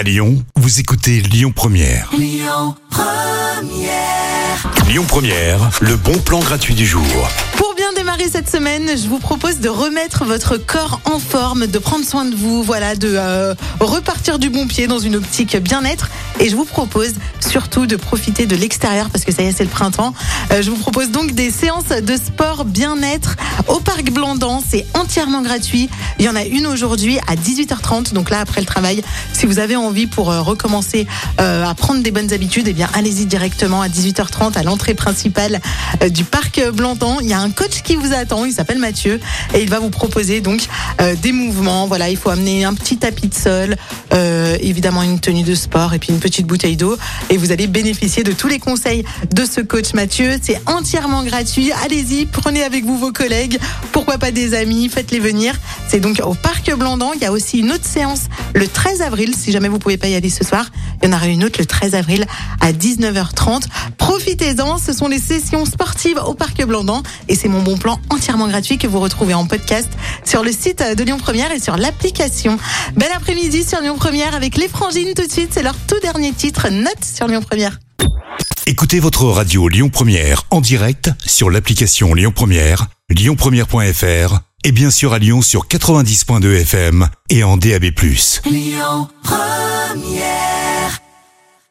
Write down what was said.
À Lyon, vous écoutez Lyon Première. Lyon Première, le bon plan gratuit du jour. Pour cette semaine, je vous propose de remettre votre corps en forme, de prendre soin de vous, voilà, de euh, repartir du bon pied dans une optique bien-être. Et je vous propose surtout de profiter de l'extérieur parce que ça y est, c'est le printemps. Euh, je vous propose donc des séances de sport bien-être au parc Blandan. C'est entièrement gratuit. Il y en a une aujourd'hui à 18h30. Donc là, après le travail, si vous avez envie pour euh, recommencer à prendre des bonnes habitudes, eh bien, allez-y directement à 18h30 à l'entrée principale du parc Blandan. Il y a un coach qui vous attend. Il s'appelle Mathieu et il va vous proposer donc euh, des mouvements. Voilà, il faut amener un petit tapis de sol, euh, évidemment une tenue de sport et puis une petite bouteille d'eau. Et vous allez bénéficier de tous les conseils de ce coach Mathieu. C'est entièrement gratuit. Allez-y, prenez avec vous vos collègues, pourquoi pas des amis, faites-les venir. C'est donc au parc Blandan. Il y a aussi une autre séance le 13 avril. Si jamais vous pouvez pas y aller ce soir, il y en aura une autre le 13 avril à 19h30. Profitez-en, ce sont les sessions sportives au Parc Blandan et c'est mon bon plan entièrement gratuit que vous retrouvez en podcast sur le site de Lyon Première et sur l'application. Bel après-midi sur Lyon Première avec les frangines tout de suite, c'est leur tout dernier titre, Note sur Lyon Première. Écoutez votre radio Lyon Première en direct sur l'application Lyon Première, lyonpremière.fr et bien sûr à Lyon sur 90.2 FM et en DAB+.